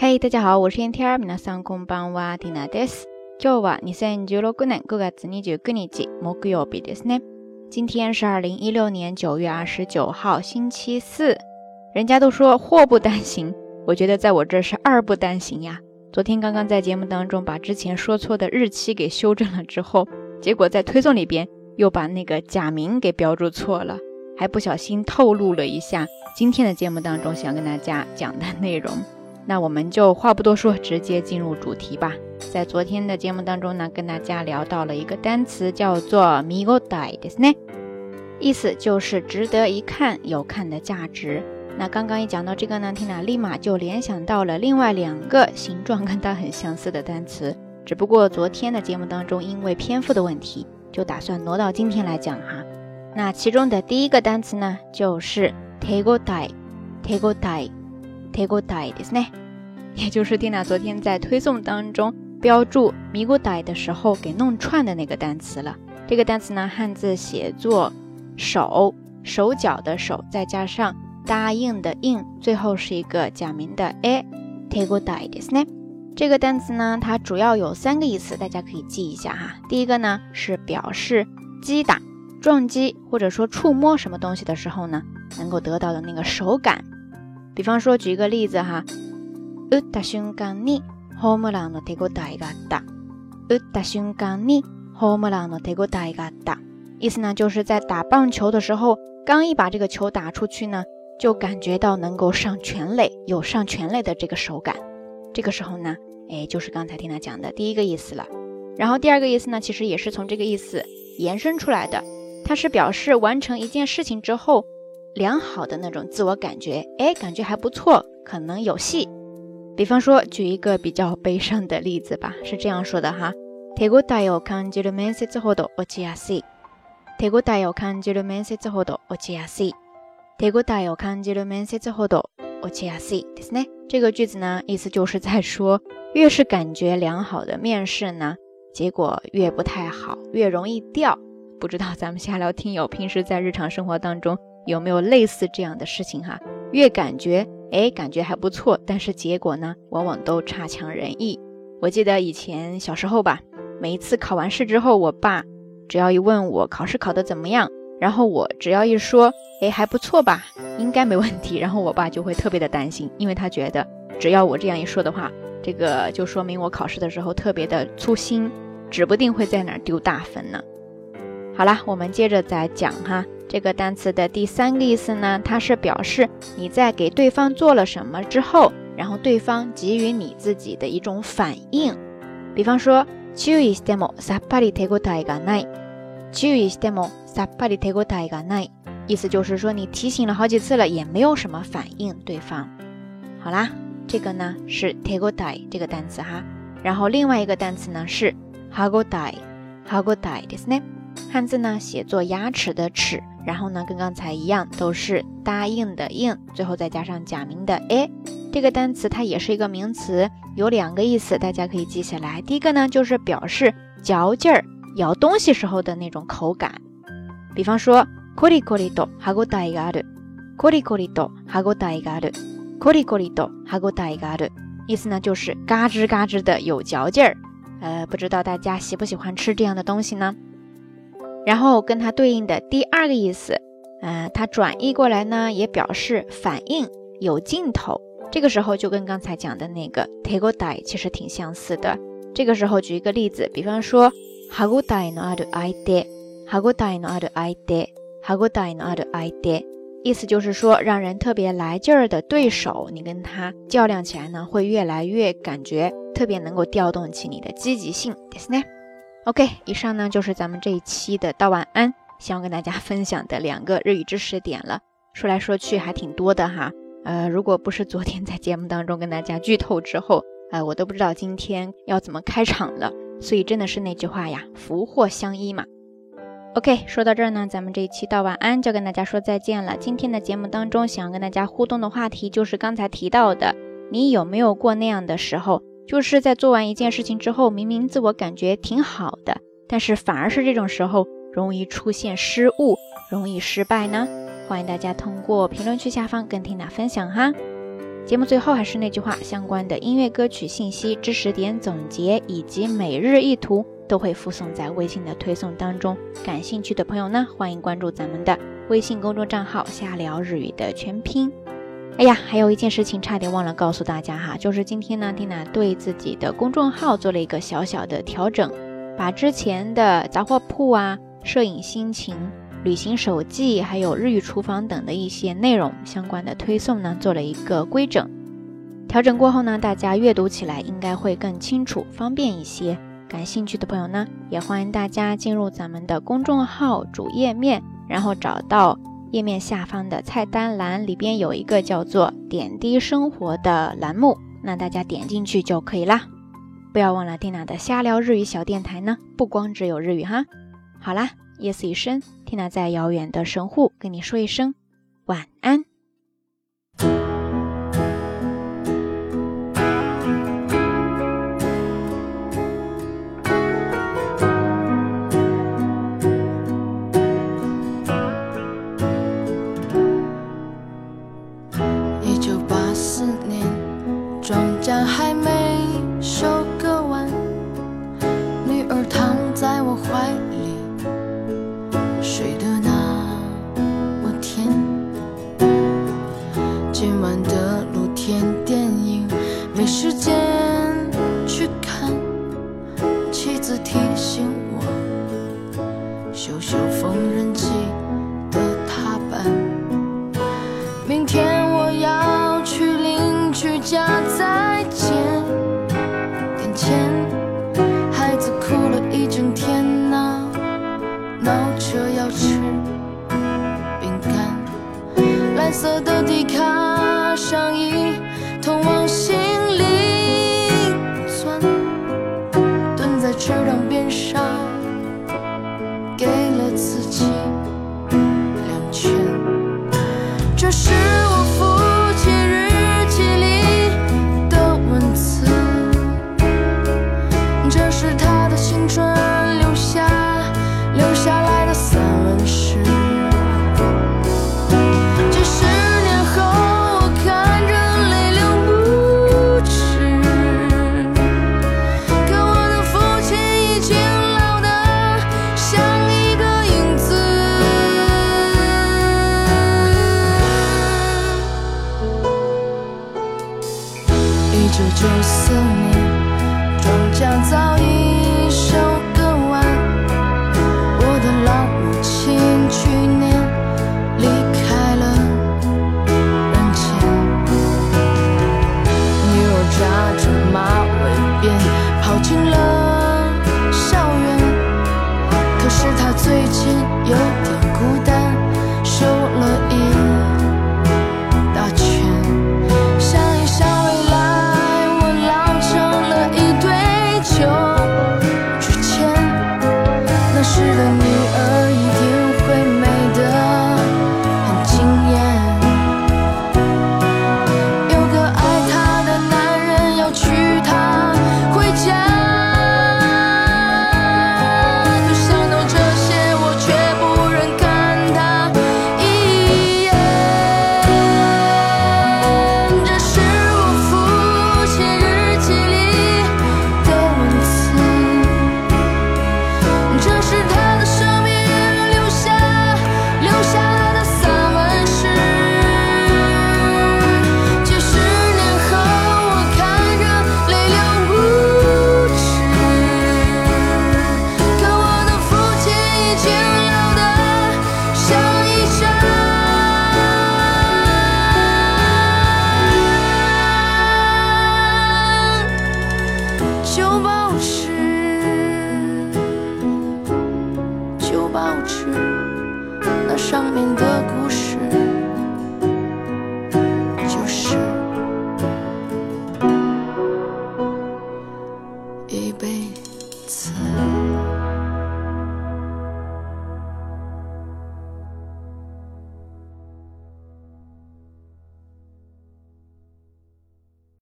嗨，大家好，我是 NTR，皆さんこんばんは、ティナです。今日は二千十六年五月二十九日木曜日ですね。今天是二零一六年九月二十九号，星期四。人家都说祸不单行，我觉得在我这是二不单行呀。昨天刚刚在节目当中把之前说错的日期给修正了之后，结果在推送里边又把那个假名给标注错了，还不小心透露了一下今天的节目当中想跟大家讲的内容。 那我们就话不多说，直接进入主题吧。在昨天的节目当中呢，跟大家聊到了一个单词，叫做 “migo dai” 的呢，意思就是值得一看，有看的价值。那刚刚一讲到这个呢，缇娜立马就联想到了另外两个形状跟它很相似的单词，只不过昨天的节目当中因为篇幅的问题，就打算挪到今天来讲哈。那其中的第一个单词呢，就是 Tego，Tego “tego dai”，“tego dai”，“tego dai” 的呢，也就是缇娜昨天在推送当中标注 “migo dai” 的时候给弄串的那个单词了。这个单词呢，汉字写作“手”，手脚的手，再加上。答应的应，最后是一个假名的 a，tego dai ですね。这个单词呢，它主要有三个意思，大家可以记一下哈。第一个呢是表示击打、撞击或者说触摸什么东西的时候呢，能够得到的那个手感。 比方说，举一个例子哈，打った瞬間にホームランの手応えがあった。打った瞬間にホームランの手応えがあった。意思呢，就是在打棒球的时候，刚一把这个球打出去呢。就感觉到能够上全垒，有上全垒的这个手感。这个时候呢，哎，就是刚才听他讲的第一个意思了。然后第二个意思呢，其实也是从这个意思延伸出来的。它是表示完成一件事情之后 良好的那种自我感觉，哎，感觉还不错，可能有戏。比方说，举一个比较悲伤的例子吧，是这样说的哈：手応えを感じる面接ほど落ちやすい。手応えを感じる面接ほど落ちやすい。手応えを感じる面接ほど落ちやすいですね。这个句子呢，意思就是在说，越是感觉良好的面试呢，结果越不太好，越容易掉。不知道咱们下聊听友平时在日常生活当中 有没有类似这样的事情哈？越感觉哎，感觉还不错，但是结果呢，往往都差强人意。我记得以前小时候吧，每一次考完试之后，我爸只要一问我考试考得怎么样。然后我只要一说，哎，还不错吧，应该没问题。然后我爸就会特别的担心，因为他觉得只要我这样一说的话，这个就说明我考试的时候特别的粗心，指不定会在哪儿丢大分呢。好啦，我们接着再讲哈，这个单词的第三个意思呢，它是表示你在给对方做了什么之后，然后对方给予你自己的一种反应。比方说，注意してもさっぱり手応えがない。注意してもさっぱり手応えがない，意思就是说你提醒了好几次了，也没有什么反应。对方，好啦，这个呢是手応え这个单词哈。然后另外一个单词呢是歯応え，歯応えですね。 汉字呢写作牙齿的齿，然后呢跟刚才一样都是答应的应，最后再加上假名的 a。这个单词它也是一个名词，有两个意思，大家可以记下来。第一个呢就是表示嚼劲儿，咬东西时候的那种口感。比方说，コリコリと歯ごたえがある。コリコリと歯ごたえがある。コリコリと歯ごたえがある。意思呢就是嘎吱嘎吱的有嚼劲儿。呃，不知道大家喜不喜欢吃这样的东西呢？ 然后跟它对应的第二个意思，呃，它转译过来呢也表示反应有劲头。这个时候就跟刚才讲的那个手応え其实挺相似的。这个时候举一个例子，比方说歯ごたえのある相手。歯ごたえのある相手，歯ごたえのある相手，意思就是说让人特别来劲儿的对手，你跟他较量起来呢，会越来越感觉特别能够调动起你的积极性，ですね。 OK，以上呢就是咱们这一期的道晚安，想要跟大家 分享的两个日语知识点了。说来说去还挺多的哈，呃，如果不是昨天在节目当中跟大家剧透之后，呃，我都不知道今天要怎么开场了。所以真的是那句话呀，福祸相依嘛。OK，说到这儿呢，咱们这一期道晚安就跟大家说再见了。今天的节目当中，想要跟大家互动的话题就是刚才提到的，你有没有过那样的时候，就是在做完一件事情之后，明明自我感觉挺好的，但是反而是这种时候容易出现失误，容易失败呢？欢迎大家通过评论区下方跟缇娜分享哈。节目最后还是那句话，相关的音乐歌曲信息、知识点总结以及每日一图都会附送在微信的推送当中。感兴趣的朋友呢，欢迎关注咱们的微信公众账号“瞎聊日语”的全拼。哎呀，还有一件事情差点忘了告诉大家哈，就是今天呢，蒂娜对自己的公众号做了一个小小的调整，把之前的杂货铺啊、摄影心情。旅行手记，还有日语厨房等的一些内容相关的推送呢，做了一个规整。调整过后呢，大家阅读起来应该会更清楚、方便一些。感兴趣的朋友呢，也欢迎大家进入咱们的公众号主页面，然后找到页面下方的菜单栏，里边有一个叫做“点滴生活”的栏目，那大家点进去就可以啦。不要忘了蒂娜的瞎聊日语小电台呢，不光只有日语哈。好啦。夜色已深，缇娜在遥远的神户跟你说一声晚安。色的迪卡上衣，